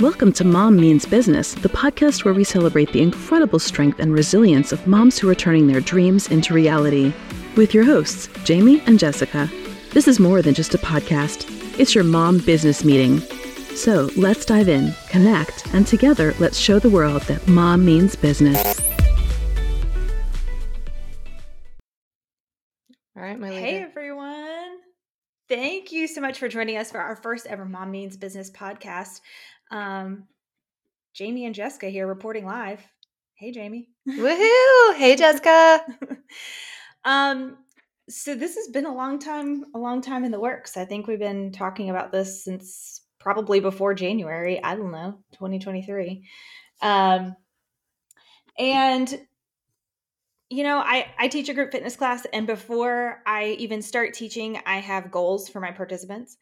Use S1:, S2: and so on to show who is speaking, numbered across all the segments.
S1: Welcome to Mom Means Business, the podcast where we celebrate the incredible strength and resilience of moms who are turning their dreams into reality. With your hosts, Jamie and Jessica. This is more than just a podcast, it's your mom business meeting. So let's dive in, connect, and together let's show the world that mom means business.
S2: All right, my leader.
S3: Hey everyone. Thank you so much for joining us for our first ever Mom Means Business podcast. Um, Jamie and Jessica here reporting live. Hey Jamie.
S2: Woohoo! Hey, Jessica.
S3: um, so this has been a long time, a long time in the works. I think we've been talking about this since probably before January. I don't know, 2023. Um, and you know i i teach a group fitness class and before i even start teaching i have goals for my participants.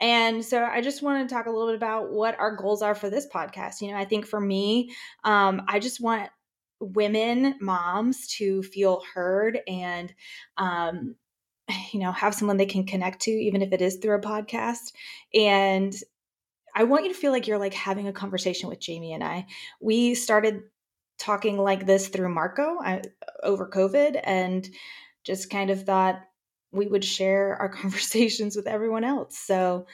S3: And so i just want to talk a little bit about what our goals are for this podcast. You know i think for me um, i just want women moms to feel heard and um, you know have someone they can connect to even if it is through a podcast. And I want you to feel like you're like having a conversation with Jamie and I. We started talking like this through Marco I, over COVID and just kind of thought we would share our conversations with everyone else. So,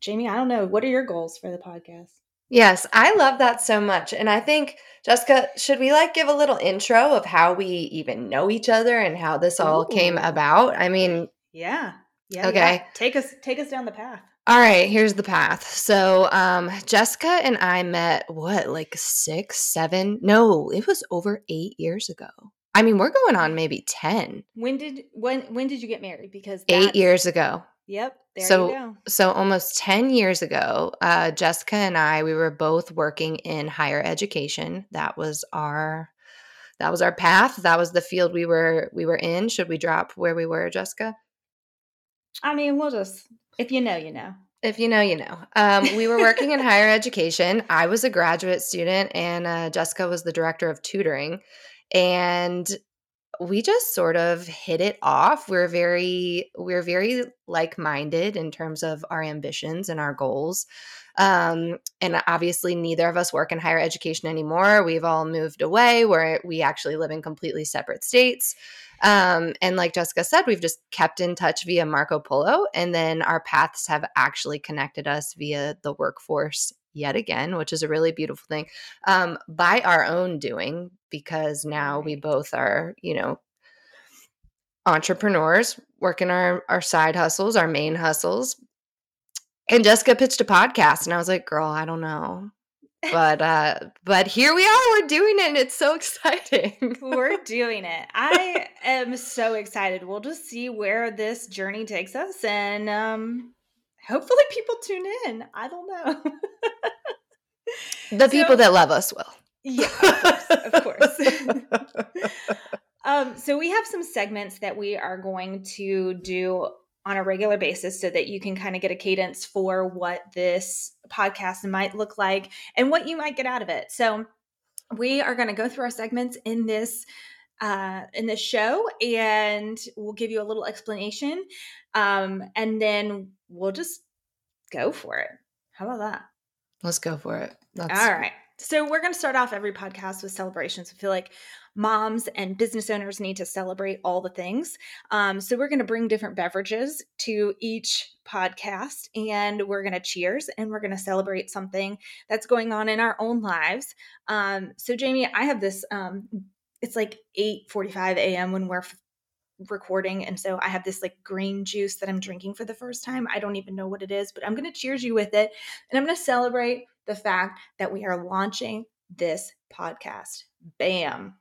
S3: Jamie, I don't know. What are your goals for the podcast?
S2: Yes, I love that so much. And I think, Jessica, should we like give a little intro of how we even know each other and how this all Ooh. came about? I mean,
S3: yeah. Yeah. Okay. Yeah. Take us take us down the path.
S2: All right, here's the path. So, um, Jessica and I met what, like six, seven? No, it was over eight years ago. I mean, we're going on maybe ten.
S3: When did when when did you get married? Because
S2: eight years ago.
S3: Yep.
S2: so so almost ten years ago, uh, Jessica and I we were both working in higher education. That was our that was our path. That was the field we were we were in. Should we drop where we were, Jessica?
S3: I mean, we'll just if you know, you know.
S2: If you know, you know. Um, we were working in higher education. I was a graduate student, and uh, Jessica was the director of tutoring. And we just sort of hit it off. We're very, we're very like-minded in terms of our ambitions and our goals. Um, and obviously, neither of us work in higher education anymore. We've all moved away where we actually live in completely separate states. Um, and like Jessica said, we've just kept in touch via Marco Polo. And then our paths have actually connected us via the workforce yet again, which is a really beautiful thing um, by our own doing, because now we both are, you know, entrepreneurs working our our side hustles our main hustles and Jessica pitched a podcast, and I was like, "Girl, I don't know." But uh but here we are we're doing it and it's so exciting.
S3: We're doing it. I am so excited. We'll just see where this journey takes us and um hopefully people tune in. I don't know.
S2: The so, people that love us will.
S3: Yeah of course, of course. um so we have some segments that we are going to do on a regular basis so that you can kind of get a cadence for what this podcast might look like and what you might get out of it. So we are going to go through our segments in this uh, in this show and we'll give you a little explanation um, and then we'll just go for it. How about that?
S2: Let's go for it.
S3: That's- All right. So we're going to start off every podcast with celebrations. I feel like moms and business owners need to celebrate all the things. Um, so we're going to bring different beverages to each podcast and we're going to cheers and we're going to celebrate something that's going on in our own lives. Um, so Jamie, I have this, um, it's like 8 45 a.m. when we're recording and so i have this like green juice that i'm drinking for the first time i don't even know what it is but i'm going to cheers you with it and i'm going to celebrate the fact that we are launching this podcast bam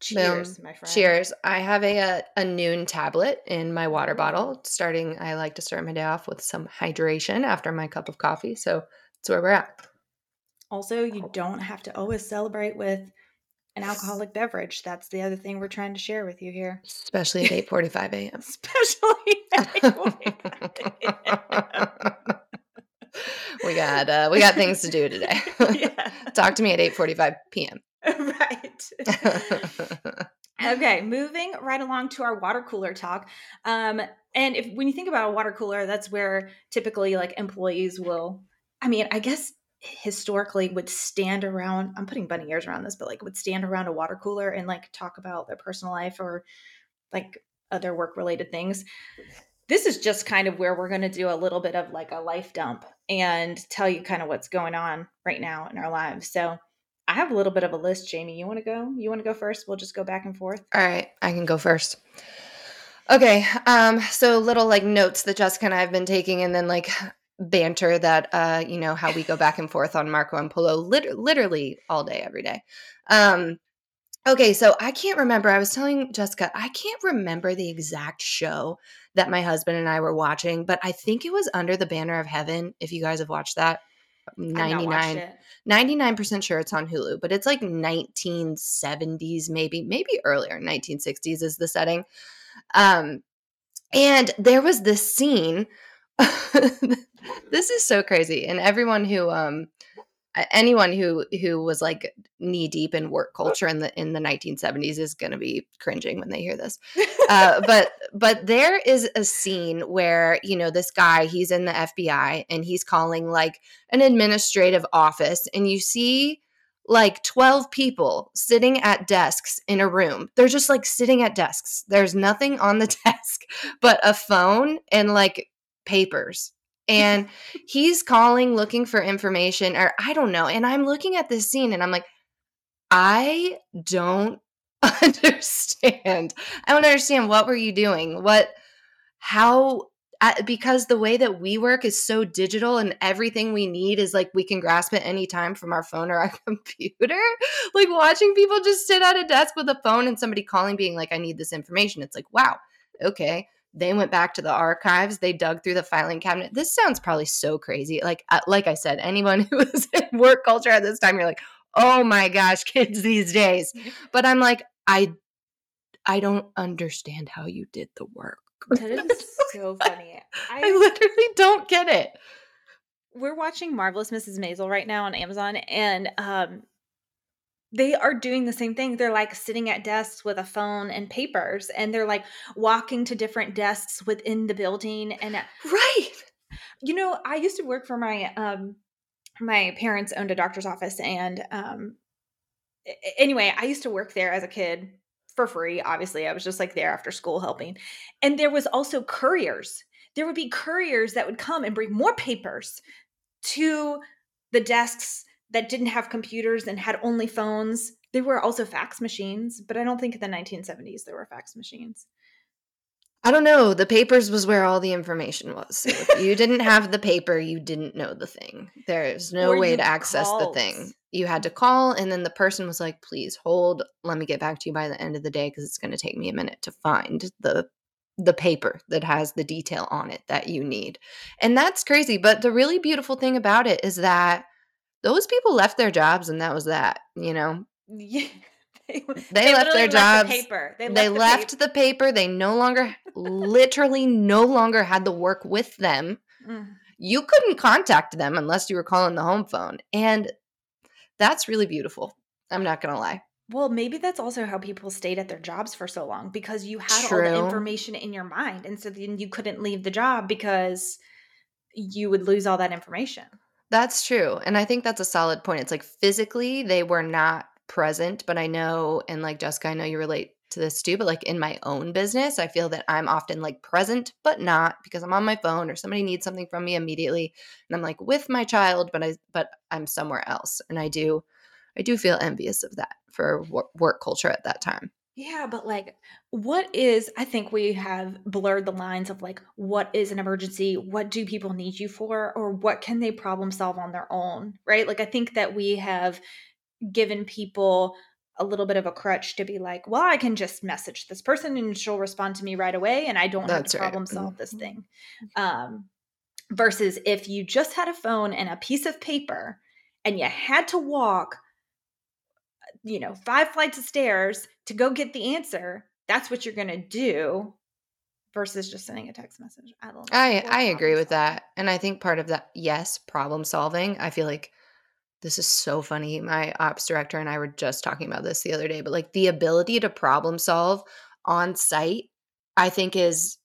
S3: Cheers, Boom. my friend.
S2: Cheers. I have a, a, a Nuun tablet in my water bottle. Starting, I like to start my day off with some hydration after my cup of coffee. So that's where we're at.
S3: Also, you don't have to always celebrate with an alcoholic beverage. That's the other thing we're trying to share with you here.
S2: Especially at 8:45 a.m.
S3: Especially at
S2: we got uh, we got things to do today. yeah. Talk to me at 8:45 p.m.
S3: right. okay, moving right along to our water cooler talk. Um, and if when you think about a water cooler, that's where typically like employees will. I mean, I guess historically would stand around i'm putting bunny ears around this but like would stand around a water cooler and like talk about their personal life or like other work related things this is just kind of where we're going to do a little bit of like a life dump and tell you kind of what's going on right now in our lives so i have a little bit of a list jamie. You want to go? You want to go first? We'll just go back and forth.
S2: All right i can go first. Okay um so little like notes that jessica and i have been taking and then like banter that uh you know how we go back and forth on marco and polo lit- literally all day every day. Um okay so i can't remember. I was telling jessica i can't remember the exact show that my husband and i were watching but i think it was under the banner of heaven if you guys have watched that 99 99% sure it's on hulu but it's like 1970s maybe maybe earlier 1960s is the setting. Um and there was this scene this is so crazy and everyone who um anyone who who was like knee deep in work culture in the in the 1970s is going to be cringing when they hear this uh, but but there is a scene where you know this guy he's in the fbi and he's calling like an administrative office and you see like 12 people sitting at desks in a room. They're just like sitting at desks. There's nothing on the desk but a phone and like papers. And he's calling looking for information, or I don't know. And I'm looking at this scene and I'm like, I don't understand. I don't understand. What were you doing? What, how, uh, because the way that we work is so digital and everything we need is like we can grasp it anytime from our phone or our computer. Like watching people just sit at a desk with a phone and somebody calling, being like, I need this information. It's like, wow, okay they went back to the archives. They dug through the filing cabinet. This sounds probably so crazy. Like uh, like i said anyone who is in work culture at this time you're like oh my gosh kids these days. But i'm like i i don't understand how you did the work.
S3: That is so funny.
S2: I, I literally don't get it.
S3: We're watching marvelous mrs maisel right now on amazon and um they are doing the same thing. They're like sitting at desks with a phone and papers, and they're like walking to different desks within the building. And
S2: right,
S3: you know, I used to work for my um my parents owned a doctor's office, and um anyway, I used to work there as a kid for free. Obviously, I was just like there after school helping, and there was also couriers. There would be couriers that would come and bring more papers to the desks that didn't have computers and had only phones. There were also fax machines, but I don't think in the 1970s there were fax machines.
S2: I don't know. The papers was where all the information was. So if you didn't have the paper, you didn't know the thing. There's no way to access called. the thing. You had to call, and then the person was like, "Please hold. Let me get back to you by the end of the day because it's going to take me a minute to find the the paper that has the detail on it that you need." And that's crazy. But the really beautiful thing about it is that those people left their jobs and that was that, you know?
S3: Yeah.
S2: They, they left their jobs.
S3: the paper.
S2: They left, they the, left paper. the, paper. They no longer, literally, no longer had the work with them. Mm. You couldn't contact them unless you were calling the home phone. And that's really beautiful. I'm not going to lie.
S3: Well, maybe that's also how people stayed at their jobs for so long because you had True. all the information in your mind. And so then you couldn't leave the job because you would lose all that information.
S2: That's true. And I think that's a solid point. It's like physically they were not present, but I know, and like Jessica, I know you relate to this too, but like in my own business, I feel that I'm often like present, but not because I'm on my phone or somebody needs something from me immediately. And I'm like with my child, but I, but I'm somewhere else. And I do, I do feel envious of that for work culture at that time.
S3: Yeah, but like, what is, I think we have blurred the lines of like, what is an emergency? What do people need you for? Or what can they problem solve on their own? Right. Like, I think that we have given people a little bit of a crutch to be like, well, I can just message this person and she'll respond to me right away and I don't That's have to right. problem solve this mm-hmm. thing. Um, versus if you just had a phone and a piece of paper and you had to walk you know, five flights of stairs to go get the answer, that's what you're going to do versus just sending a text message. I don't
S2: I I agree with that. And I think part of that yes, problem solving. I feel like this is so funny. My ops director and I were just talking about this the other day, but like the ability to problem solve on site I think is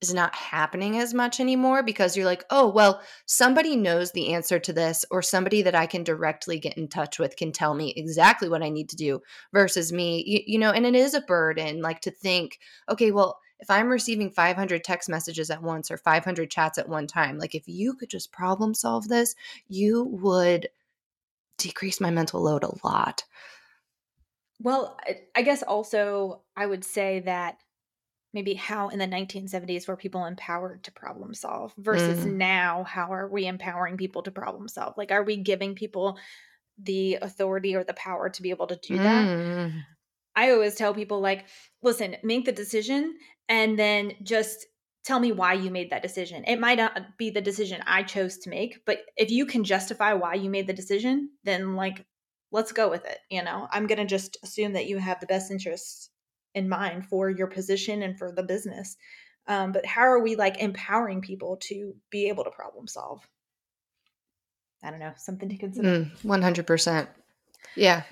S2: is not happening as much anymore because you're like, oh, well, somebody knows the answer to this, or somebody that I can directly get in touch with can tell me exactly what I need to do versus me, you, you know, and it is a burden like to think, okay, well, if I'm receiving 500 text messages at once or 500 chats at one time, like if you could just problem solve this, you would decrease my mental load a lot.
S3: Well, I guess also I would say that maybe how in the 1970s were people empowered to problem solve versus mm. now how are we empowering people to problem solve like are we giving people the authority or the power to be able to do that mm. i always tell people like listen make the decision and then just tell me why you made that decision it might not be the decision i chose to make but if you can justify why you made the decision then like let's go with it you know i'm going to just assume that you have the best interests in mind for your position and for the business. Um, but how are we like empowering people to be able to problem solve? I don't know, something to consider.
S2: Hundred percent. Yeah,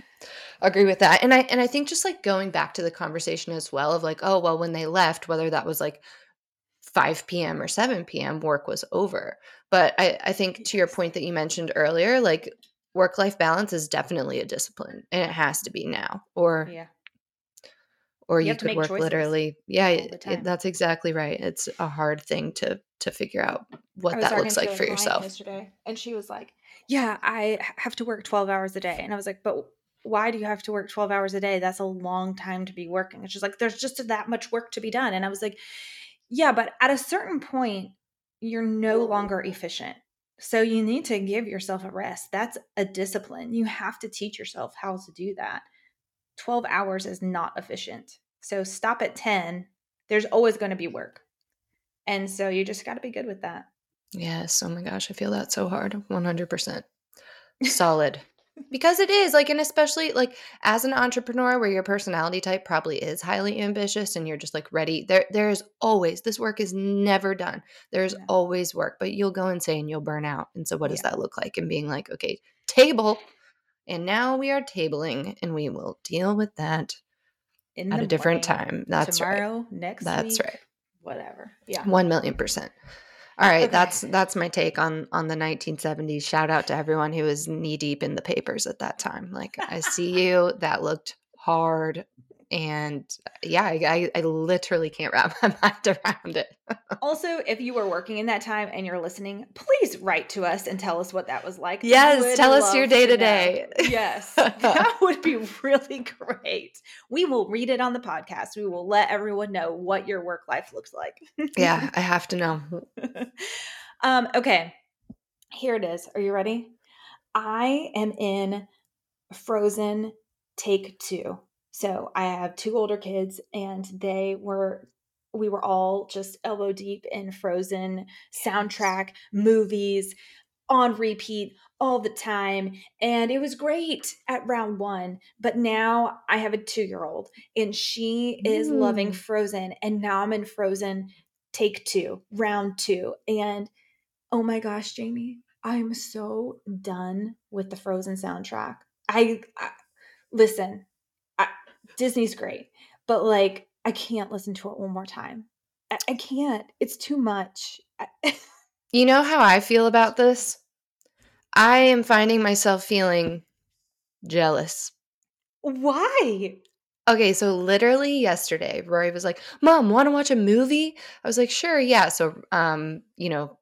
S2: agree with that. And I and I think just like going back to the conversation as well of like, oh well, when they left, whether that was like 5 p.m. or 7 p.m., work was over. But I, I think to your point that you mentioned earlier, like work life balance is definitely a discipline and it has to be now. Or yeah or you, you could work literally yeah it, that's exactly right it's a hard thing to to figure out what that looks like for yourself.
S3: yesterday and she was like yeah i have to work 12 hours a day and i was like but why do you have to work 12 hours a day? That's a long time to be working and she's like there's just that much work to be done and i was like yeah but at a certain point you're no longer efficient so you need to give yourself a rest that's a discipline you have to teach yourself how to do that 12 hours is not efficient. So stop at 10. There's always going to be work. And so you just got to be good with that.
S2: Yes. Oh my gosh. I feel that so hard. 100%. Solid. because it is like, and especially like as an entrepreneur where your personality type probably is highly ambitious and you're just like ready, there, there's always, this work is never done. There's yeah. always work, but you'll go insane, you'll burn out. And so what does yeah. that look like? And being like, okay, table and now we are tabling and we will deal with that In at a different time. That's
S3: tomorrow,
S2: right.
S3: next
S2: That's
S3: week,
S2: right.
S3: Whatever. Yeah.
S2: 1 million percent. All uh, right, okay. that's that's my take on on the 1970s. Shout out to everyone who was knee deep in the papers at that time. Like I see you, that looked hard and yeah I, I literally can't wrap my mind around it.
S3: Also if you were working in that time and you're listening please write to us and tell us what that was like.
S2: Yes tell us your day to day
S3: yes that would be really great. We will read it on the podcast. We will let everyone know what your work life looks like.
S2: Yeah i have to know.
S3: Um okay here it is. Are you ready? I am in frozen take two so I have two older kids, and they were we were all just elbow deep in Frozen soundtrack, movies on repeat all the time. And it was great at round one. But now I have a two year old and she is mm. loving Frozen. And now I'm in Frozen take two, round two. And oh my gosh, Jamie, I'm so done with the Frozen soundtrack. I, I listen, Disney's great, but like I can't listen to it one more time. I, I can't. It's too much.
S2: you know how I feel about this? I am finding myself feeling jealous.
S3: Why?
S2: Okay, so literally yesterday, Rory was like, "Mom, want to watch a movie?" I was like, "Sure, yeah." So, um, you know,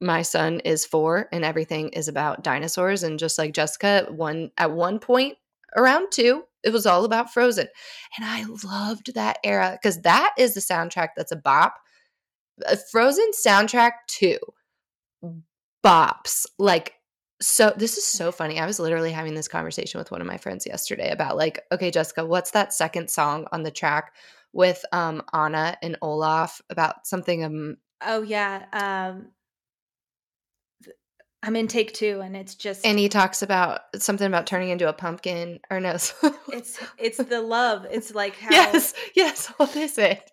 S2: my son is 4 and everything is about dinosaurs and just like Jessica, one at one point around 2, it was all about Frozen. And I loved that era because that is the soundtrack that's a bop. A Frozen soundtrack too bops. Like, so this is so funny. I was literally having this conversation with one of my friends yesterday about like, okay, Jessica, what's that second song on the track with um Anna and Olaf about something um
S3: Oh yeah. Um I'm in take two, and it's just
S2: and he talks about something about turning into a pumpkin, or no?
S3: it's it's the love. It's like how
S2: yes, yes. What is it?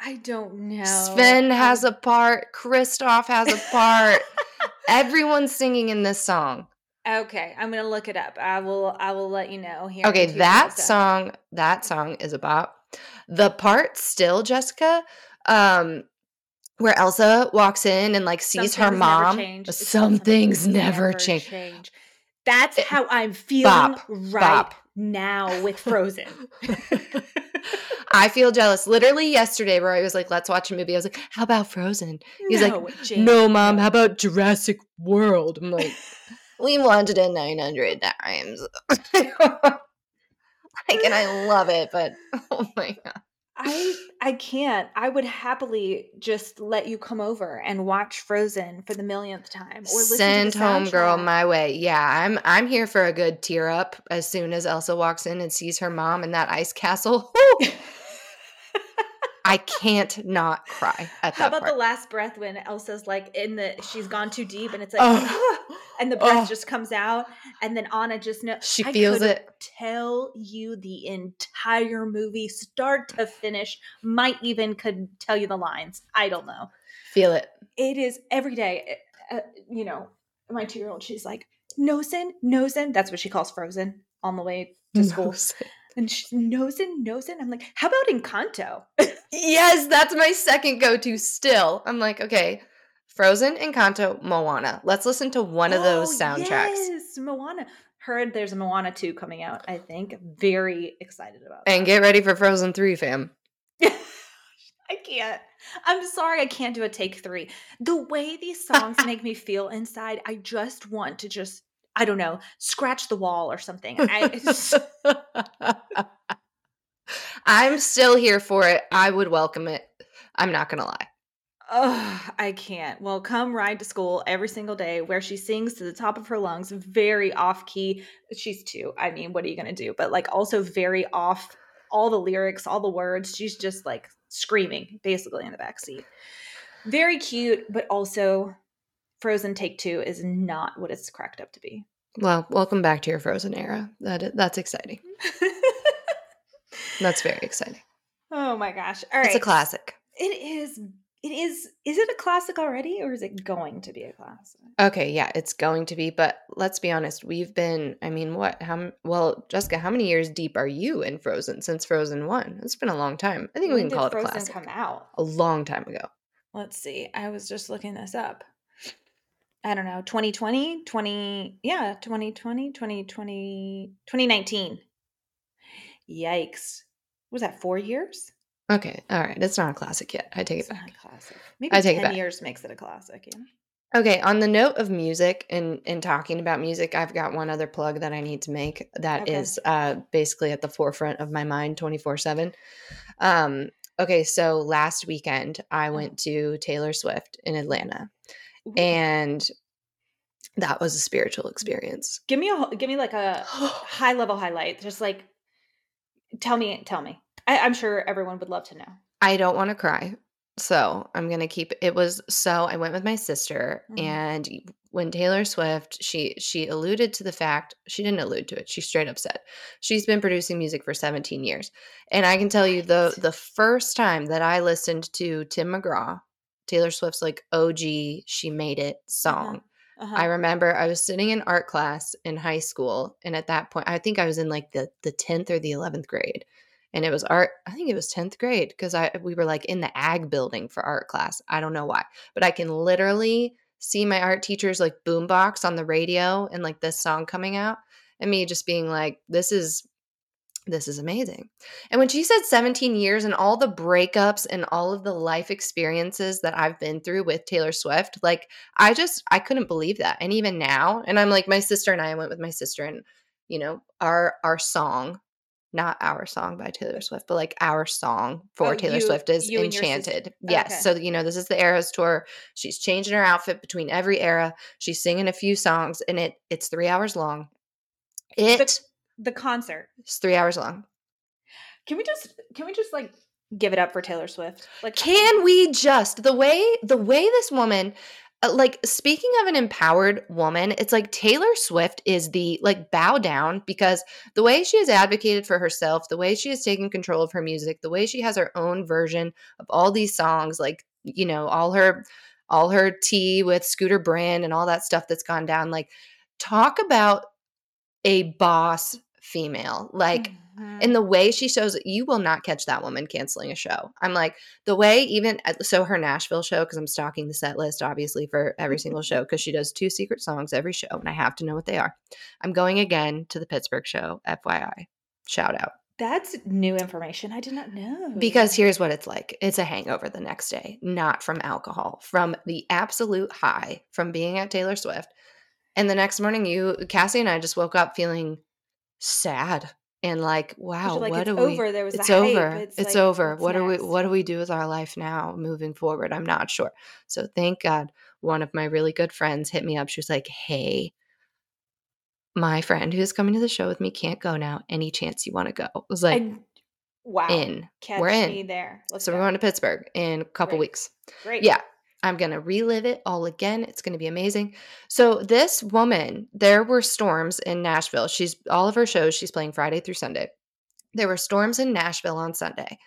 S3: I don't know.
S2: Sven has a part. Kristoff has a part. Everyone's singing in this song.
S3: Okay, I'm gonna look it up. I will. I will let you know here.
S2: Okay, that song. That song is about the part still, Jessica. Um, where Elsa walks in and like sees her
S3: things never
S2: mom.
S3: change. It's
S2: Some things never change.
S3: That's
S2: It-
S3: how I'm feeling
S2: bop,
S3: right
S2: bop.
S3: now with Frozen.
S2: I feel jealous. Literally yesterday, where I was like, "Let's watch a movie." I was like, "How about Frozen?" He's like,
S3: No,
S2: "No, mom. How about Jurassic World?" I'm like, "We've watched it nine hundred times." like, and I love it, but oh my god,
S3: I I can't. I would happily just let you come over and watch Frozen for the millionth time, or listen
S2: send home girl my way. Yeah, I'm I'm here for a good tear up as soon as Elsa walks in and sees her mom in that ice castle. I can't not cry at
S3: How
S2: that
S3: about
S2: part.
S3: the last breath when Elsa's like in the she's gone too deep and it's like
S2: Oh.
S3: and the breath
S2: Oh.
S3: just comes out and then Anna just knows
S2: She feels it.
S3: Tell you the entire movie, start to finish. Might even could tell you the lines. I don't know.
S2: Feel it.
S3: It is every day. Uh, you know, my two year old. She's like Nosen, Nosen. That's what she calls Frozen on the way to school. And she's Nosen, Nosen. I'm like, how about Encanto?
S2: Yes, that's my second go to still. I'm like, okay, Frozen, Encanto, Moana. Let's listen to one of those
S3: Oh,
S2: soundtracks.
S3: Yes, Moana. Heard there's a Moana 2 coming out, I think. Very excited about it.
S2: And get ready for Frozen 3, fam.
S3: I can't. I'm sorry I can't do a take three. The way these songs make me feel inside, I just want to just, I don't know, scratch the wall or something. I,
S2: I'm still here for it. I would welcome it. I'm not going to lie.
S3: oh, I can't. Well, come ride to school every single day where she sings to the top of her lungs, very off key. She's two. I mean, what are you going to do? But like also very off all the lyrics, all the words. She's just like screaming basically in the back seat. Very cute, but also Frozen Take Two is not what it's cracked up to be.
S2: Well, welcome back to your Frozen era. That That's exciting. That's very exciting.
S3: oh my gosh. All right.
S2: It's a classic.
S3: It is. It is. Is it a classic already, or is it going to be a classic?
S2: Okay, yeah, it's going to be, but let's be honest. We've been, I mean, what? How? Well, Jessica, how many years deep are you in Frozen since Frozen One? It's been a long time. I think we can call it
S3: did
S2: a
S3: Frozen
S2: classic.
S3: come out?
S2: A long time ago.
S3: Let's see. I was just looking this up. I don't know. 2020, 20 yeah, 2020, 2020, 2019. Yikes. Was that 4 years?
S2: Okay, all right. It's not a classic yet. I take it
S3: It's not
S2: back.
S3: a classic. Maybe
S2: I take it back.
S3: years makes it a classic, yeah.
S2: Okay, on the note of music and and talking about music, I've got one other plug that I need to make that
S3: Okay.
S2: is uh basically at the forefront of my mind 24/7. Um okay, so last weekend I
S3: Uh-huh.
S2: went to Taylor Swift in Atlanta
S3: Ooh.
S2: and that was a spiritual experience.
S3: give me a give me like a high level highlight. Just like tell me tell me. I, I'm sure everyone would love to know.
S2: I don't want to cry. So I'm going to keep it was so I went with my sister
S3: Mhm.
S2: and when Taylor Swift she she alluded to the fact she didn't allude to it she straight up said she's been producing music for 17 years and I can tell you the the first time that I listened to Tim McGraw Taylor Swift's like OG she made it song
S3: Uh-huh.
S2: I remember I was sitting in art class in high school, and at that point, I think I was in like the the tenth or the eleventh grade, and it was art. I think it was tenth grade because I we were like in the ag building for art class. I don't know why, but I can literally see my art teacher's like boombox on the radio and like this song coming out, and me just being like, "This is." This is amazing. And when she said 17 years and all the breakups and all of the life experiences that I've been through with Taylor Swift, like I just I couldn't believe that. And even now, and I'm like my sister and I, went with my sister and you know, our our song, not our song by Taylor Swift, but like our song for
S3: Oh,
S2: Taylor
S3: you-
S2: Swift is
S3: you and your sis-
S2: Enchanted.
S3: Okay.
S2: Yes. So you know, this is the Eras tour. She's changing her outfit between every era. She's singing a few songs and it it's 3 hours long. It
S3: the concert.
S2: It's 3 hours long.
S3: Can we just can we just like give it up for Taylor Swift? Like
S2: Can we just the way the way this woman uh, like speaking of an empowered woman, it's like Taylor Swift is the like bow down because the way she has advocated for herself, the way she has taken control of her music, the way she has her own version of all these songs, like you know, all her all her tea with Scooter Braun and all that stuff that's gone down. Like, talk about a boss female. Like
S3: Mhm.
S2: in the way she shows it, you will not catch that woman canceling a show. I'm like, the way even uh, so her Nashville show, because I'm stalking the set list obviously for every single show, because she does two secret songs every show, and I have to know what they are. I'm going again to the Pittsburgh show, FYI. Shout out.
S3: That's new information. I did not know.
S2: Because here's what it's like it's a hangover the next day, not from alcohol, from the absolute high from being at Taylor Swift. And the next morning, you, Cassie and I just woke up feeling sad and like wow,
S3: like,
S2: what
S3: it's
S2: do we?
S3: over. There was
S2: It's over.
S3: It's,
S2: It's,
S3: like,
S2: over. What do we? What do we do with our life now, moving forward? I'm not sure. So thank God, one of my really good friends hit me up. She was like, "Hey, my friend who's coming to the show with me can't go now. Any chance you want to go?" I was like,
S3: And- wow.
S2: "In.
S3: Catch
S2: We're in."
S3: me there. Let's
S2: so
S3: go.
S2: we're going to Pittsburgh in a couple
S3: Great.
S2: weeks.
S3: Great.
S2: Yeah. I'm going to relive it all again. It's going to be amazing. So this woman, there were storms in Nashville. She's all of her shows she's playing Friday through Sunday. There were storms in Nashville on Sunday.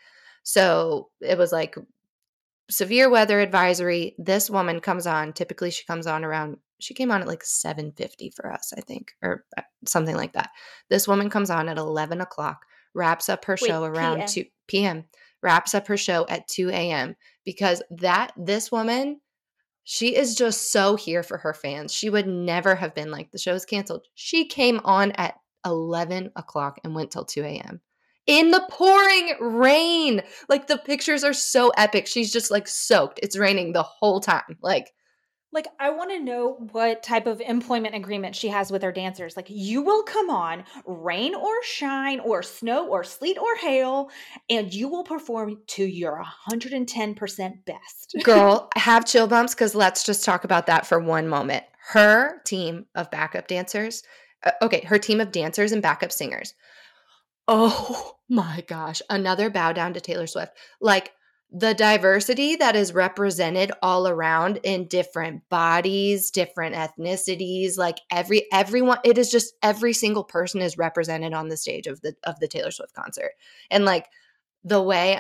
S2: So it was like severe weather advisory. This woman comes on. Typically she comes on around she came on at like 750 for us, I think, or uh, something like that. This woman comes on at 11 o'clock, wraps up her
S3: Wait,
S2: show around
S3: PM.
S2: 2 p.m., wraps up her show at 2 a.m. because that this woman, she is just so here for her fans. She would never have been like the show's canceled. She came on at 11 o'clock and went till 2 a.m. In the pouring rain. Like the pictures are so epic. She's just like soaked. It's raining the whole time. Like,
S3: Like, I want to know what type of employment agreement she has with her dancers. Like, you will come on, rain or shine, or snow, or sleet, or hail, and you will perform to your 110% best.
S2: girl, have chill bumps because let's just talk about that for one moment. Her team of backup dancers, uh, okay, her team of dancers and backup singers. Oh my gosh, another bow down to Taylor Swift. Like the diversity that is represented all around in different bodies, different ethnicities, like every everyone it is just every single person is represented on the stage of the of the Taylor Swift concert. And like the way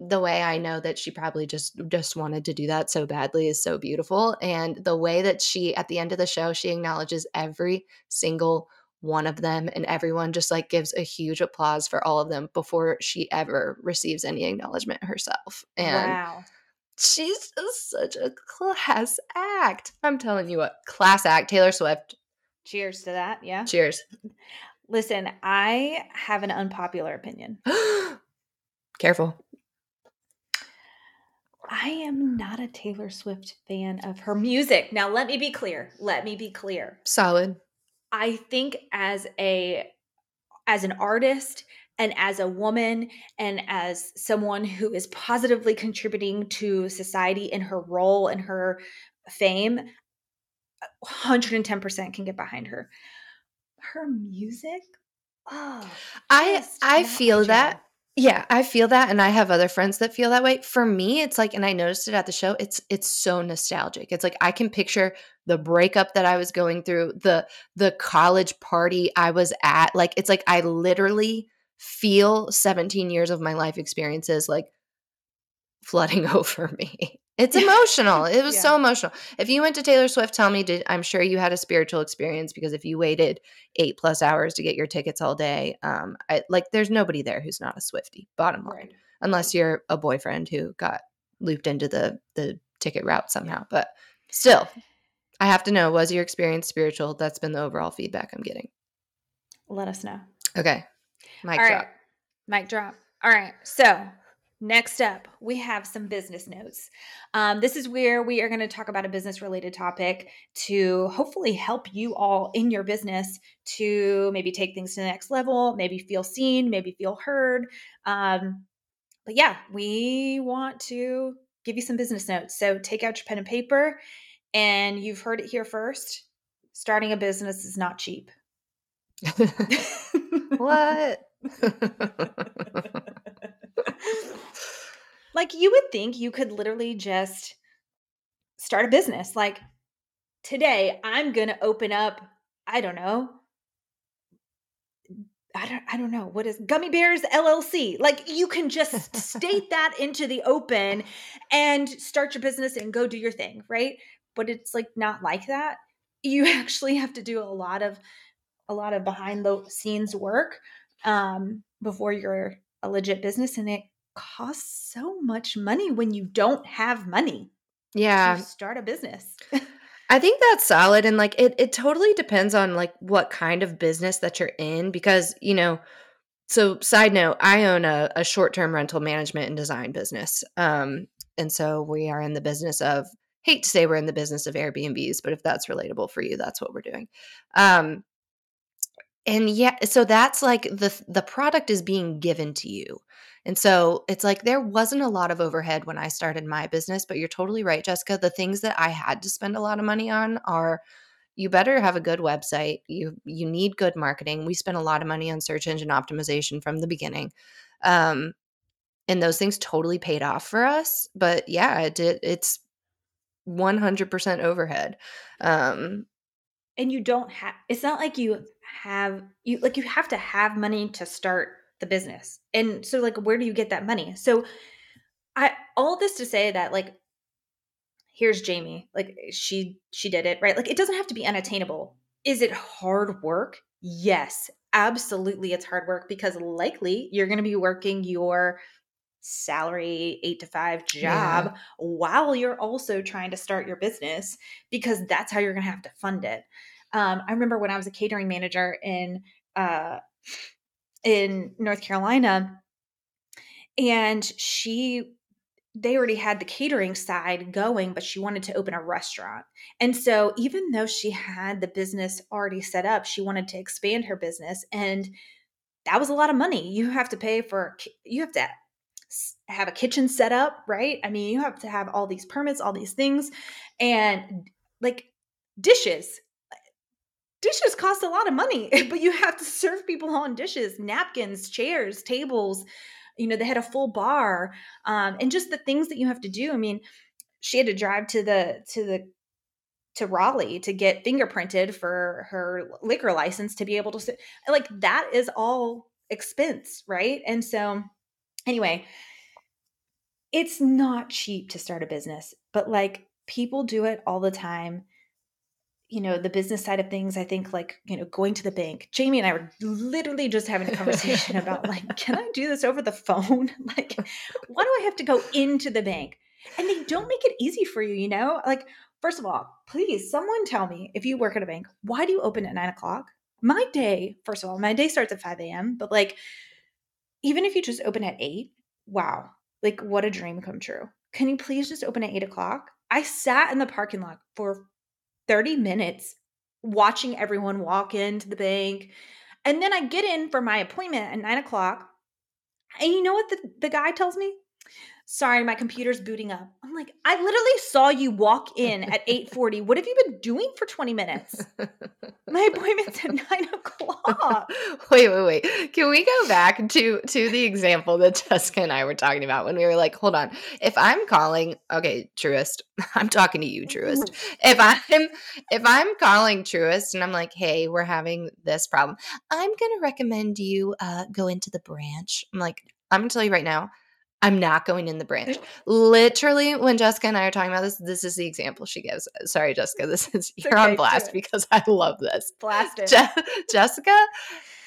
S2: the way I know that she probably just just wanted to do that so badly is so beautiful and the way that she at the end of the show she acknowledges every single one of them and everyone just like gives a huge applause for all of them before she ever receives any acknowledgement herself and
S3: wow.
S2: she's just such a class act i'm telling you what class act taylor swift
S3: Cheers to that. Yeah.
S2: cheers
S3: Listen, I have an unpopular opinion.
S2: careful
S3: I am not a Taylor Swift fan of her music. Now, let me be clear. Let me be clear.
S2: solid
S3: I think as a as an artist and as a woman and as someone who is positively contributing to society in her role and her fame 110% can get behind her her music oh
S2: i i feel that. Yeah, I feel that and I have other friends that feel that way. For me, it's like and I noticed it at the show, it's it's so nostalgic. It's like I can picture the breakup that I was going through, the the college party I was at. Like it's like I literally feel 17 years of my life experiences like flooding over me. It's emotional. It was so emotional. If you went to Taylor Swift, tell me, did I'm sure you had a spiritual experience because if you waited eight plus hours to get your tickets all day, um, I, like there's nobody there who's not a Swifty. Bottom line,
S3: right
S2: unless you're a boyfriend who got looped into the the ticket route somehow. But still, I have to know: was your experience spiritual? That's been the overall feedback I'm getting.
S3: let us know
S2: Okay, mic
S3: All
S2: drop.
S3: right. Mic drop. All right. So next up, we have some business notes. Um, this is where we are going to talk about a business related topic to hopefully help you all in your business to maybe take things to the next level, maybe feel seen, maybe feel heard. Um, but yeah, we want to give you some business notes. So take out your pen and paper, and you've heard it here first. Starting a business is not cheap.
S2: what?
S3: like you would think you could literally just start a business like today i'm going to open up i don't know I don't, I don't know what is gummy bears llc like you can just state that into the open and start your business and go do your thing right? But it's like not like that. You actually have to do a lot of a lot of behind the scenes work um, before you're a legit business, and it costs so much money when you don't have money.
S2: Yeah.
S3: start a business.
S2: I think that's solid and like it it totally depends on like what kind of business that you're in because, you know, so side note, I own a, a short-term rental management and design business. Um and so we are in the business of hate to say we're in the business of Airbnbs, but if that's relatable for you, that's what we're doing. Um and yeah, so that's like the the product is being given to you. And so it's like there wasn't a lot of overhead when I started my business, but you're totally right, Jessica. The things that I had to spend a lot of money on are you better have a good website. You you need good marketing. We spent a lot of money on search engine optimization from the beginning. Um and those things totally paid off for us, but yeah, it did it's 100% overhead. Um
S3: and you don't have it's not like you have you like you have to have money to start the business. And so like where do you get that money? So I all this to say that like here's Jamie. Like she she did it, right? Like it doesn't have to be unattainable. Is it hard work? Yes, absolutely it's hard work because likely you're going to be working your salary 8 to 5 job yeah. while you're also trying to start your business because that's how you're going to have to fund it. Um, I remember when I was a catering manager in uh, in North Carolina, and she they already had the catering side going, but she wanted to open a restaurant. And so, even though she had the business already set up, she wanted to expand her business. And that was a lot of money. You have to pay for, you have to have a kitchen set up, right? I mean, you have to have all these permits, all these things, and like dishes dishes cost a lot of money, but you have to serve people on dishes, napkins, chairs, tables. You know, they had a full bar, um, and just the things that you have to do. I mean, she had to drive to the to the to Raleigh to get fingerprinted for her liquor license to be able to like that is all expense, right? And so anyway, it's not cheap to start a business, but like people do it all the time you know the business side of things i think like you know going to the bank jamie and i were literally just having a conversation about like can i do this over the phone? Like why do i have to go into the bank? And they don't make it easy for you you know? Like first of all please someone tell me if you work at a bank why do you open at nine o'clock? My day first of all my day starts at 5 a.m but like even if you just open at 8 wow like what a dream come true. Can you please just open at 8 o'clock? I sat in the parking lot for 30 minutes watching everyone walk into the bank. And then I get in for my appointment at nine o'clock. And you know what the, the guy tells me? Sorry, my computer's booting up. I'm like, I literally saw you walk in at 8:40. What have you been doing for 20 minutes? my appointment's at nine o'clock.
S2: wait, wait, wait. Can we go back to to the example that Jessica and I were talking about when we were like, hold on. If I'm calling, okay, Truist, I'm talking to you, Truist. If I'm if I'm calling Truist and I'm like, hey, we're having this problem, I'm gonna recommend you uh, go into the branch. I'm like, I'm gonna tell you right now, I'm not going in the branch. Literally, when Jessica and I are talking about this, this is the example she gives. Sorry, Jessica, this is you're okay, on blast because I love this.
S3: Blast it.
S2: Je- Jessica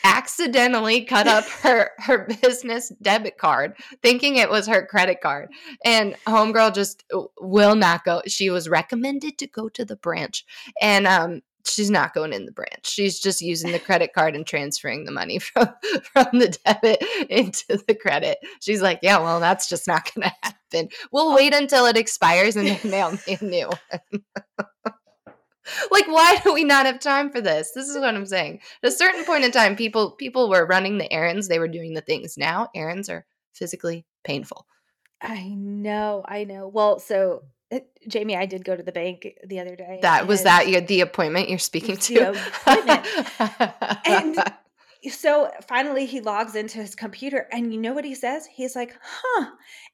S2: accidentally cut up her her business debit card thinking it was her credit card and homegirl just will not go she was recommended to go to the branch and um she's not going in the branch. She's just using the credit card and transferring the money from from the debit into the credit. She's like, yeah, well, that's just not going to happen. We'll wait until it expires and then mail me a new one. like why do we not have time for this this is what i'm saying at a certain point in time people people were running the errands they were doing the things now errands are physically painful
S3: i know i know well so Uh, Jamie, I did go to the bank the other day.
S2: That was that your the appointment you're speaking to.
S3: and so finally he logs into his computer and you know what he says? He's like, "Huh,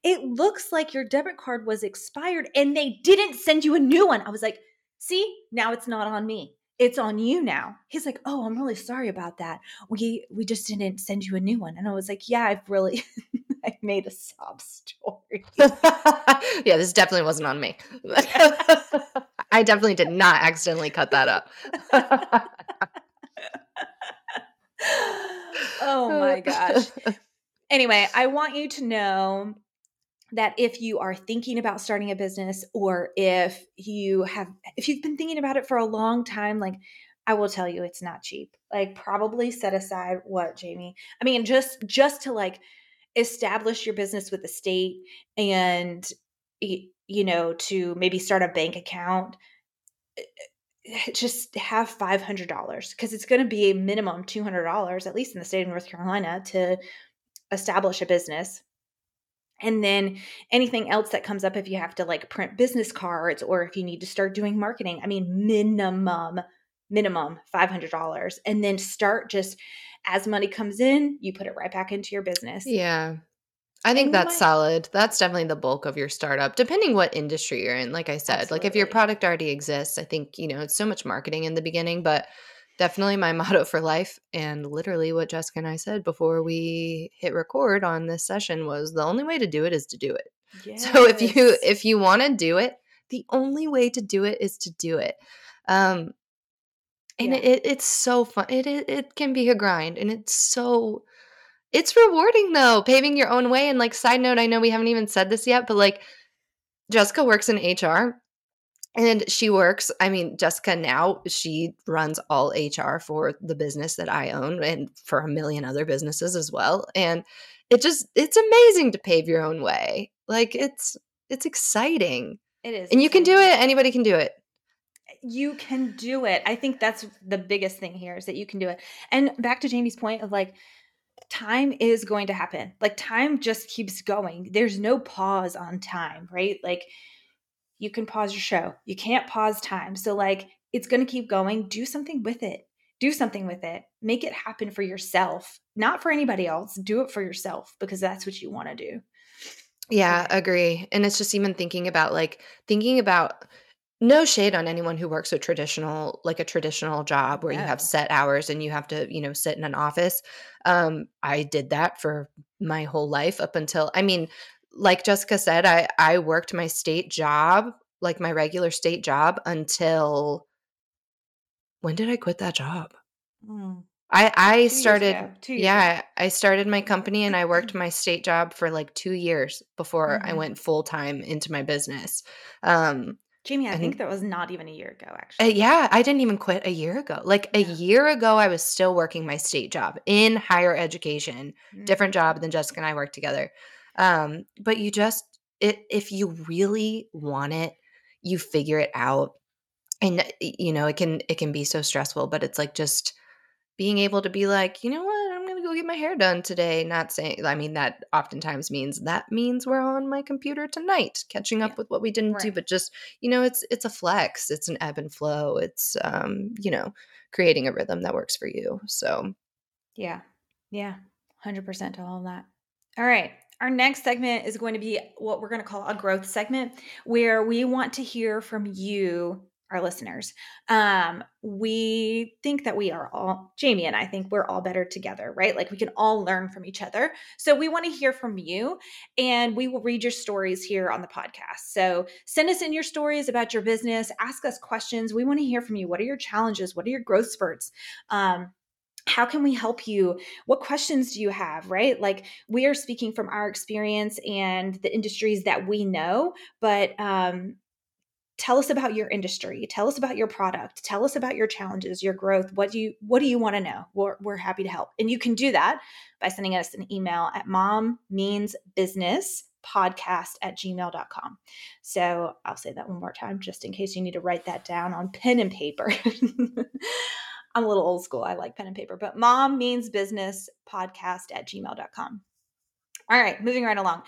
S3: it looks like your debit card was expired and they didn't send you a new one." I was like, "See, now it's not on me. It's on you now." He's like, "Oh, I'm really sorry about that. We we just didn't send you a new one." And I was like, "Yeah, I've really I made a sob story.
S2: yeah, this definitely wasn't on me. I definitely did not accidentally cut that up.
S3: Oh my gosh. anyway, I want you to know that if you are thinking about starting a business or if you have if you've been thinking about it for a long time like I will tell you it's not cheap. Like probably set aside what Jamie. I mean just just to like establish your business with the state and you know to maybe start a bank account eh, eh, just have $500 because it's going to be a minimum $200 at least in the state of North Carolina to establish a business. And then anything else that comes up if you have to like print business cards or if you need to start doing marketing i mean minimum minimum $500 and then start just as money comes in you put it right back into your business
S2: yeah I think that's might- solid. That's definitely the bulk of your startup, depending what industry you're in. Like I said, Absolutely. like if your product already exists, I think, you know, it's so much marketing in the beginning, but definitely my motto for life and literally what Jessica and I said before we hit record on this session was the only way to do it is to do it. Yes. So if you if you want to do it, the only way to do it is to do it. Um and yeah. it, it's so fun. It, it it can be a grind and it's so it's rewarding though, paving your own way and like side note, I know we haven't even said this yet, but like Jessica works in HR and she works, I mean, Jessica now, she runs all HR for the business that I own and for a million other businesses as well. And it just it's amazing to pave your own way. Like it's it's exciting.
S3: It is.
S2: And you can do it. Anybody can do it.
S3: You can do it. I think that's the biggest thing here is that you can do it. And back to Jamie's point of like time is going to happen. Like time just keeps going. There's no pause on time, right? Like you can pause your show. You can't pause time. So, like, it's going to keep going. Do something with it. Do something with it. Make it happen for yourself, not for anybody else. Do it for yourself because that's what you want to do.
S2: Yeah, agree. And it's just even thinking about like thinking about no shade on anyone who works a traditional like a traditional job where you have set hours and you have to you know sit in an office um i did that for my whole life up until i mean like Jessica said, I I worked my state job, like my regular state job until when did I quit that job? Mm. I I started yeah, I started my company and I worked my state job for like 2 years before mm-hmm. I went full time into my business. Um
S3: Jamie, I think that was not even a year ago, actually. Uh,
S2: yeah, I didn't even quit a year ago. Like yeah. a year ago, I was still working my state job in higher education, mm-hmm. different job than Jessica and I worked together. Um, but you just it if you really want it, you figure it out. And you know, it can it can be so stressful, but it's like just being able to be like, you know what, go get my hair done today. Not saying I mean that oftentimes means that means we're on my computer tonight, catching up yeah. with what we didn't right. do. But just, you know, it's it's a flex, it's an ebb and flow. It's um, you know, creating a rhythm that works for you. So
S3: yeah. Yeah. 100% to all of that. All right. Our next segment is going to be what we're going to call a growth segment, where we want to hear from you, our listeners. Um, we think that we are all, Jamie and I think we're all better together, right? Like we can all learn from each other. So we want to hear from you, and we will read your stories here on the podcast. So send us in your stories about your business, ask us questions. We want to hear from you. What are your challenges? What are your growth spurts? Um, how can we help you what questions do you have right like we are speaking from our experience and the industries that we know but um tell us about your industry tell us about your product tell us about your challenges your growth what do you what do you want to know we're, we're happy to help and you can do that by sending us an email at mom means business podcast at gmail.com so i'll say that one more time just in case you need to write that down on pen and paper I'm a little old school. I like pen and paper, but mom means business podcast at gmail.com. All right, moving right along.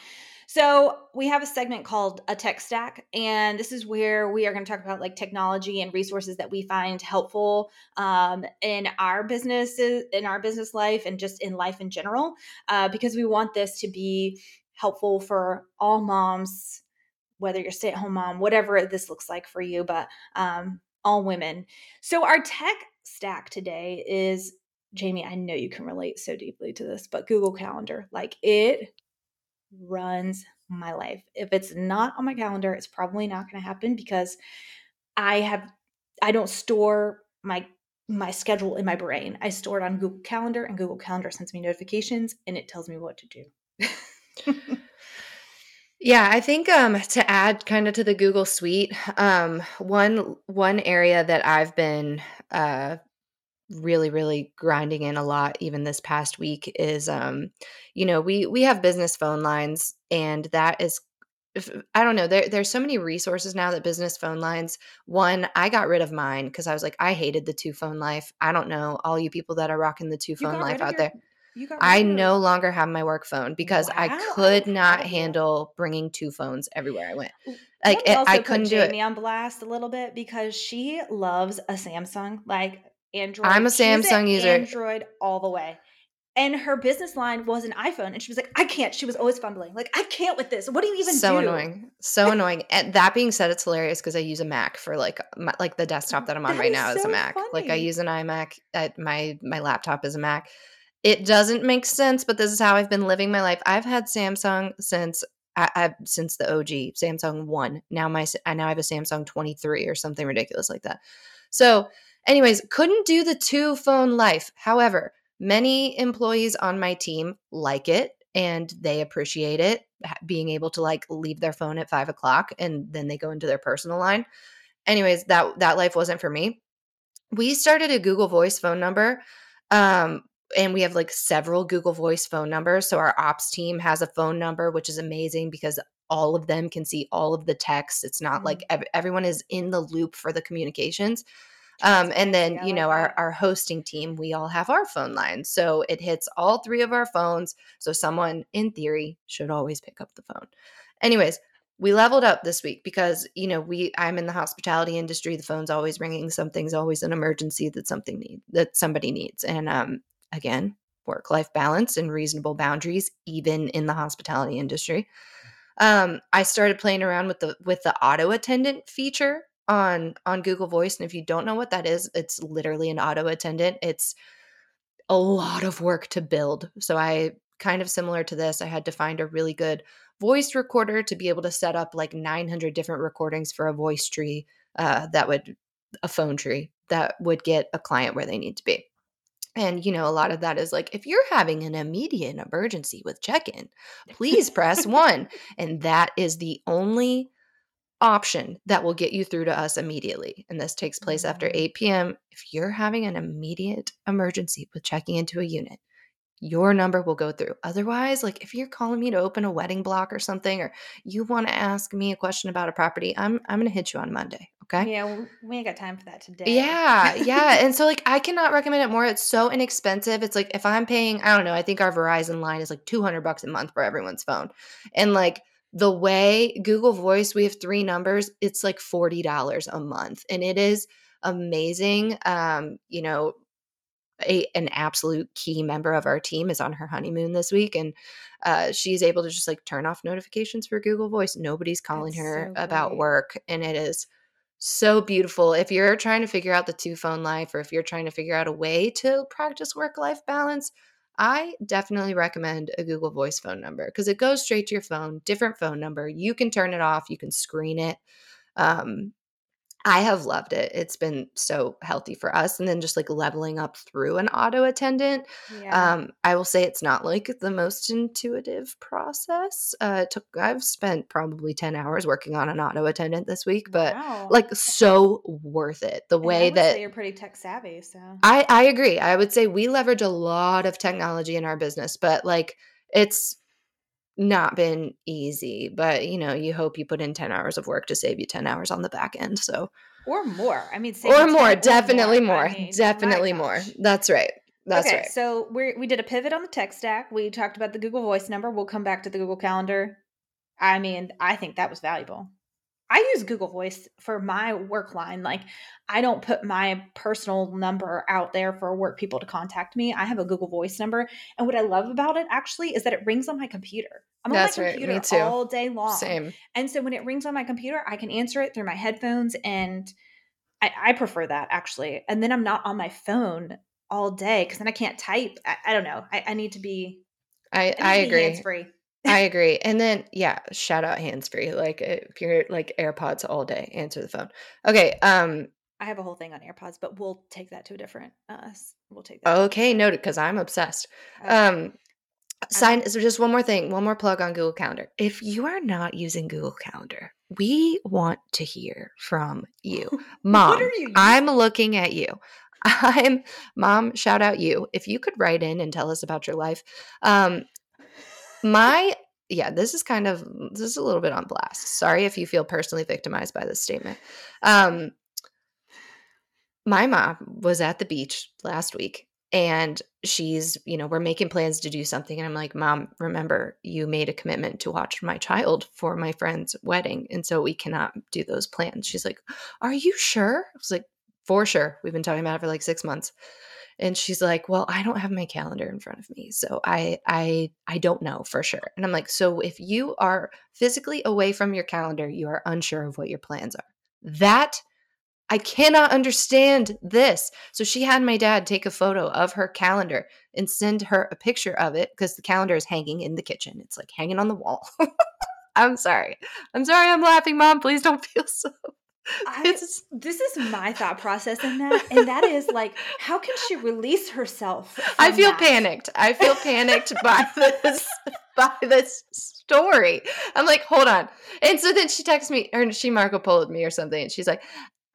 S3: So, we have a segment called a tech stack, and this is where we are going to talk about like technology and resources that we find helpful um, in our businesses, in our business life, and just in life in general, uh, because we want this to be helpful for all moms, whether you're stay at home mom, whatever this looks like for you, but um, all women. So, our tech stack today is Jamie, I know you can relate so deeply to this, but Google Calendar, like it runs my life. If it's not on my calendar, it's probably not going to happen because I have I don't store my my schedule in my brain. I store it on Google Calendar, and Google Calendar sends me notifications, and it tells me what to do.
S2: Yeah, I think um, to add kind of to the Google Suite, um, one one area that I've been uh, really really grinding in a lot even this past week is um, you know we we have business phone lines and that is if, I don't know there there's so many resources now that business phone lines one I got rid of mine because I was like I hated the two phone life I don't know all you people that are rocking the two phone life out your, there I no longer have my work phone because wow. I could not handle bringing two phones everywhere I went. Like it, I couldn't do
S3: Jamie it. on blast a little bit because she loves a Samsung, like Android.
S2: I'm a Samsung user.
S3: Android all the way. And her business line was an iPhone, and she was like, "I can't." She was always fumbling, like, "I can't with this. What do you even
S2: so
S3: do?"
S2: annoying, so annoying. And that being said, it's hilarious because I use a Mac for like my, like the desktop that I'm on that right is now so is a Mac. Funny. Like I use an iMac. At my my laptop is a Mac. It doesn't make sense, but this is how I've been living my life. I've had Samsung since I, have since the OG Samsung one. Now my I now have a Samsung 23 or something ridiculous like that. So, anyways, couldn't do the two phone life. However, many employees on my team like it and they appreciate it being able to like leave their phone at five o'clock and then they go into their personal line. Anyways, that that life wasn't for me. We started a Google Voice phone number um, and we have like several Google Voice phone numbers. So our ops team has a phone number, which is amazing because all of them can see all of the text. It's not mm-hmm. like ev- everyone is in the loop for the communications. Um, and then, you know, our, our hosting team, we all have our phone lines. So it hits all three of our phones. So someone, in theory, should always pick up the phone. Anyways, we leveled up this week because you know we i'm in the hospitality industry the phone's always ringing something's always an emergency that something need that somebody needs and um again, work life balance and reasonable boundaries, even in the hospitality industry. Um, I started playing around with the with the auto attendant feature on on Google Voice, and if you don't know what that is, it's literally an auto attendant. It's a lot of work to build. So I kind of similar to this, I had to find a really good voice recorder to be able to set up like 900 different recordings for a voice tree uh, that would a phone tree that would get a client where they need to be. And, you know, a lot of that is like, if you're having an immediate emergency with check in, please press one. And that is the only option that will get you through to us immediately. And this takes place after mm-hmm. 8 p.m. If you're having an immediate emergency with checking into a unit, your number will go through. Otherwise, like if you're calling me to open a wedding block or something, or you want to ask me a question about a property, I'm I'm gonna hit you on Monday. Okay.
S3: Yeah, well, we ain't got time for that today.
S2: Yeah, yeah. and so like I cannot recommend it more. It's so inexpensive. It's like if I'm paying, I don't know, I think our Verizon line is like 200 bucks a month for everyone's phone. And like the way Google Voice, we have three numbers, it's like $40 a month. And it is amazing. Um, you know, a, an absolute key member of our team is on her honeymoon this week and uh, she's able to just like turn off notifications for google voice nobody's calling That's her so about work and it is so beautiful if you're trying to figure out the two phone life or if you're trying to figure out a way to practice work life balance i definitely recommend a google voice phone number because it goes straight to your phone different phone number you can turn it off you can screen it um, I have loved it. It's been so healthy for us. And then just like leveling up through an auto attendant. Yeah. Um, I will say it's not like the most intuitive process. Uh, it took I've spent probably 10 hours working on an auto attendant this week, but wow. like so worth it. The way that
S3: you're pretty tech savvy. So
S2: I, I agree. I would say we leverage a lot of technology in our business, but like it's not been easy, but you know, you hope you put in 10 hours of work to save you 10 hours on the back end. So,
S3: or more. I mean,
S2: or more, definitely more. more. I mean, definitely more. That's right. That's okay, right.
S3: So we we did a pivot on the tech stack. We talked about the Google Voice number. We'll come back to the Google Calendar. I mean, I think that was valuable. I use Google Voice for my work line. Like, I don't put my personal number out there for work people to contact me. I have a Google Voice number. And what I love about it actually is that it rings on my computer. I'm That's on my computer right. all day long.
S2: Same.
S3: And so when it rings on my computer, I can answer it through my headphones. And I, I prefer that actually. And then I'm not on my phone all day because then I can't type. I, I don't know. I, I, need to be.
S2: I, I, I agree. Hands free. I agree. And then yeah, shout out hands free. Like if you're like AirPods all day, answer the phone. Okay. Um
S3: I have a whole thing on AirPods, but we'll take that to a different. Uh, we'll take that.
S2: Okay, noted because I'm obsessed. Okay. Um, sign. So just one more thing, one more plug on Google Calendar. If you are not using Google Calendar, we want to hear from you, Mom. What are you I'm looking at you. I'm Mom. Shout out you. If you could write in and tell us about your life. Um, my yeah, this is kind of this is a little bit on blast. Sorry if you feel personally victimized by this statement. Um, my mom was at the beach last week and she's you know we're making plans to do something and i'm like mom remember you made a commitment to watch my child for my friend's wedding and so we cannot do those plans she's like are you sure i was like for sure we've been talking about it for like six months and she's like well i don't have my calendar in front of me so i i i don't know for sure and i'm like so if you are physically away from your calendar you are unsure of what your plans are that I cannot understand this. So she had my dad take a photo of her calendar and send her a picture of it because the calendar is hanging in the kitchen. It's like hanging on the wall. I'm sorry. I'm sorry I'm laughing, mom. Please don't feel so.
S3: I, this is my thought process in that, and that is like, how can she release herself?
S2: I feel that? panicked. I feel panicked by this by this story. I'm like, hold on. And so then she texts me, or she Marco Poloed me or something, and she's like,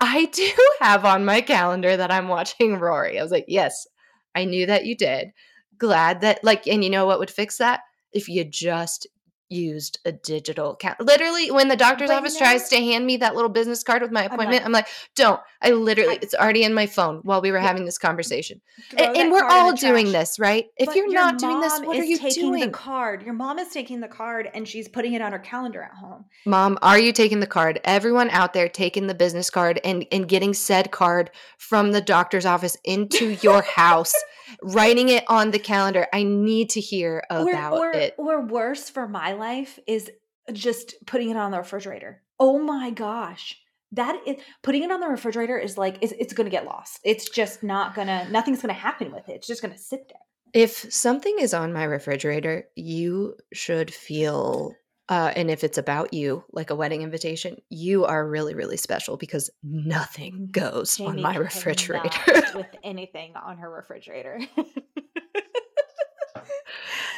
S2: I do have on my calendar that I'm watching Rory. I was like, yes, I knew that you did. Glad that, like, and you know what would fix that? If you just used a digital count. Literally, when the doctor's but office tries to hand me that little business card with my appointment, I'm like, I'm like don't. I literally, I, it's already in my phone while we were yeah. having this conversation. And, and we're all doing this, right? If but you're not doing this, what are you
S3: taking
S2: doing?
S3: the card. Your mom is taking the card and she's putting it on her calendar at home.
S2: Mom, are you taking the card? Everyone out there taking the business card and, and getting said card from the doctor's office into your house writing it on the calendar. I need to hear about
S3: or, or,
S2: it.
S3: Or worse for my life is just putting it on the refrigerator. Oh my gosh. That is putting it on the refrigerator is like it's, it's going to get lost. It's just not going to nothing's going to happen with it. It's just going to sit there.
S2: If something is on my refrigerator, you should feel uh, and if it's about you, like a wedding invitation, you are really, really special because nothing goes Jamie on my refrigerator.
S3: with anything on her refrigerator.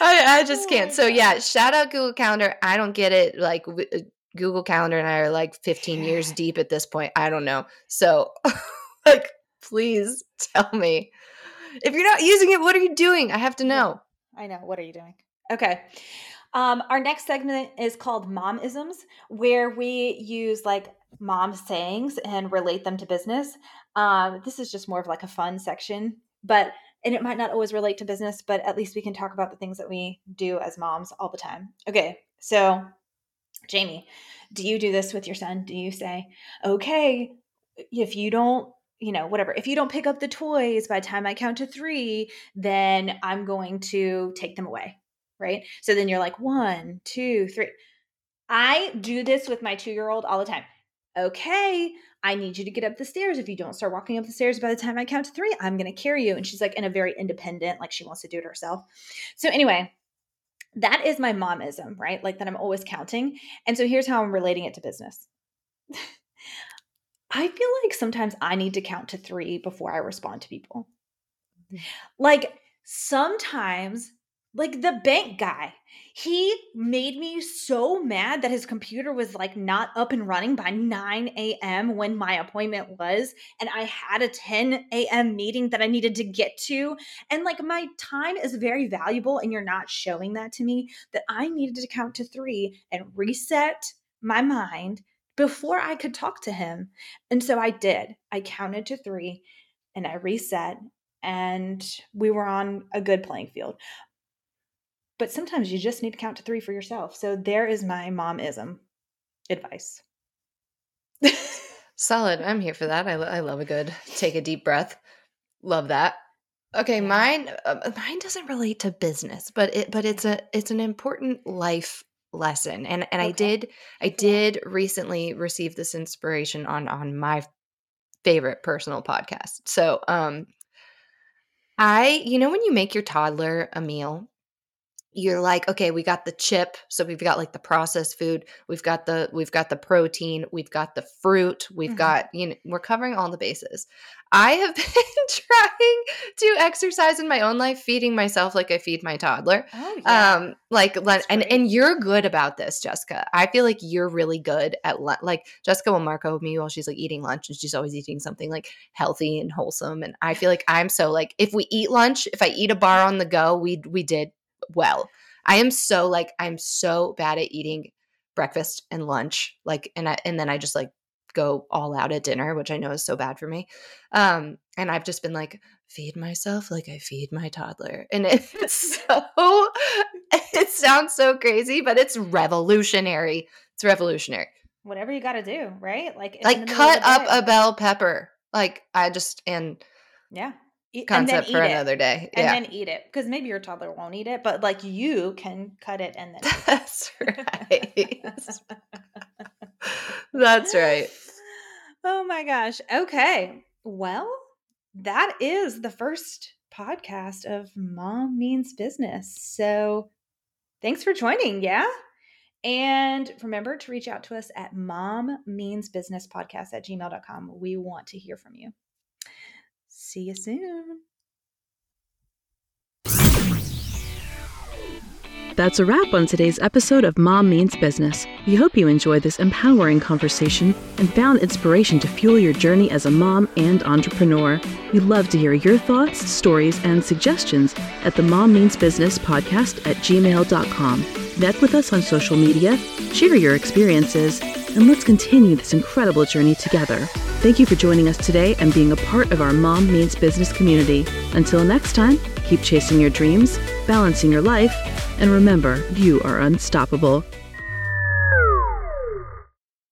S2: I, I, just oh can't. So, yeah, shout out Google Calendar. I don't get it. Like, w- uh, Google Calendar and I are like 15 years deep at this point. I don't know. So, like, please tell me. If you're not using it, what are you doing? I have to know.
S3: I know. What are you doing? Okay. Um, our next segment is called Momisms, where we use like mom sayings and relate them to business. Um, this is just more of like a fun section, but and it might not always relate to business, but at least we can talk about the things that we do as moms all the time. Okay, so Jamie, do you do this with your son? Do you say, okay, if you don't you know, whatever. If you don't pick up the toys by the time I count to three, then I'm going to take them away right? So then you're like, one, two, three. I do this with my two year old all the time. Okay, I need you to get up the stairs. If you don't start walking up the stairs by the time I count to three, I'm going to carry you. And she's like in a very independent, like she wants to do it herself. So, anyway, that is my momism, right? Like that I'm always counting. And so here's how I'm relating it to business. I feel like sometimes I need to count to three before I respond to people. Mm-hmm. Like sometimes like the bank guy. He made me so mad that his computer was like not up and running by 9 a.m when my appointment was and i had a 10 a.m meeting that i needed to get to and like my time is very valuable and you're not showing that to me that i needed to count to three and reset my mind before i could talk to him and so i did. I counted to three and i reset and we were on a good playing field but sometimes you just need to count to three for yourself. So there is my momism advice.
S2: Solid. I'm here for that. I, I love a good take a deep breath. Love that. Okay, mine uh, mine doesn't relate to business, but it but it's a it's an important life lesson. And and okay. I did I did recently receive this inspiration on on my favorite personal podcast. So, um I you know when you make your toddler a meal you're like okay we got the chip so we've got like the processed food we've got the we've got the protein we've got the fruit we've
S3: Mhm.
S2: got you know we're covering all the bases i have been trying to exercise in my own life feeding myself like i feed my toddler
S3: Oh yeah.
S2: um like
S3: That's
S2: and
S3: great.
S2: and you're good about this jessica i feel like you're really good at lun- like jessica will mark marco me while she's like eating lunch and she's always eating something like healthy and wholesome and i feel like i'm so like if we eat lunch if i eat a bar on the go we we did well. I am so like i'm so bad at eating breakfast and lunch like and I, and then i just like go all out at dinner which i know is so bad for me. Um and i've just been like feed myself like i feed my toddler. And it's so it sounds so crazy but it's revolutionary. It's revolutionary.
S3: Whatever you got to do, right? Like
S2: like cut up a bell pepper. Like i just and
S3: yeah Eat- and then
S2: concept for
S3: eat it.
S2: another day
S3: and then eat it because maybe your toddler won't eat it, but like you can cut it and then.
S2: that's right that's right
S3: Oh my gosh. Okay. Well, that is the first podcast of Mom Means Business. So thanks for joining. Yeah. And remember to reach out to us at mommeansbusinesspodcast means business podcast at gmail.com. We want to hear from you. See you soon.
S1: That's a wrap on today's episode of Mom Means Business. We hope you enjoyed this empowering conversation and found inspiration to fuel your journey as a mom and entrepreneur. We'd love to hear your thoughts, stories, and suggestions at the Mom Means Business podcast at gmail.com. Connect with us on social media, share your experiences, and let's continue this incredible journey together. Thank you for joining us today and being a part of our Mom Means Business community. Until next time, keep chasing your dreams, balancing your life, and remember, you are unstoppable.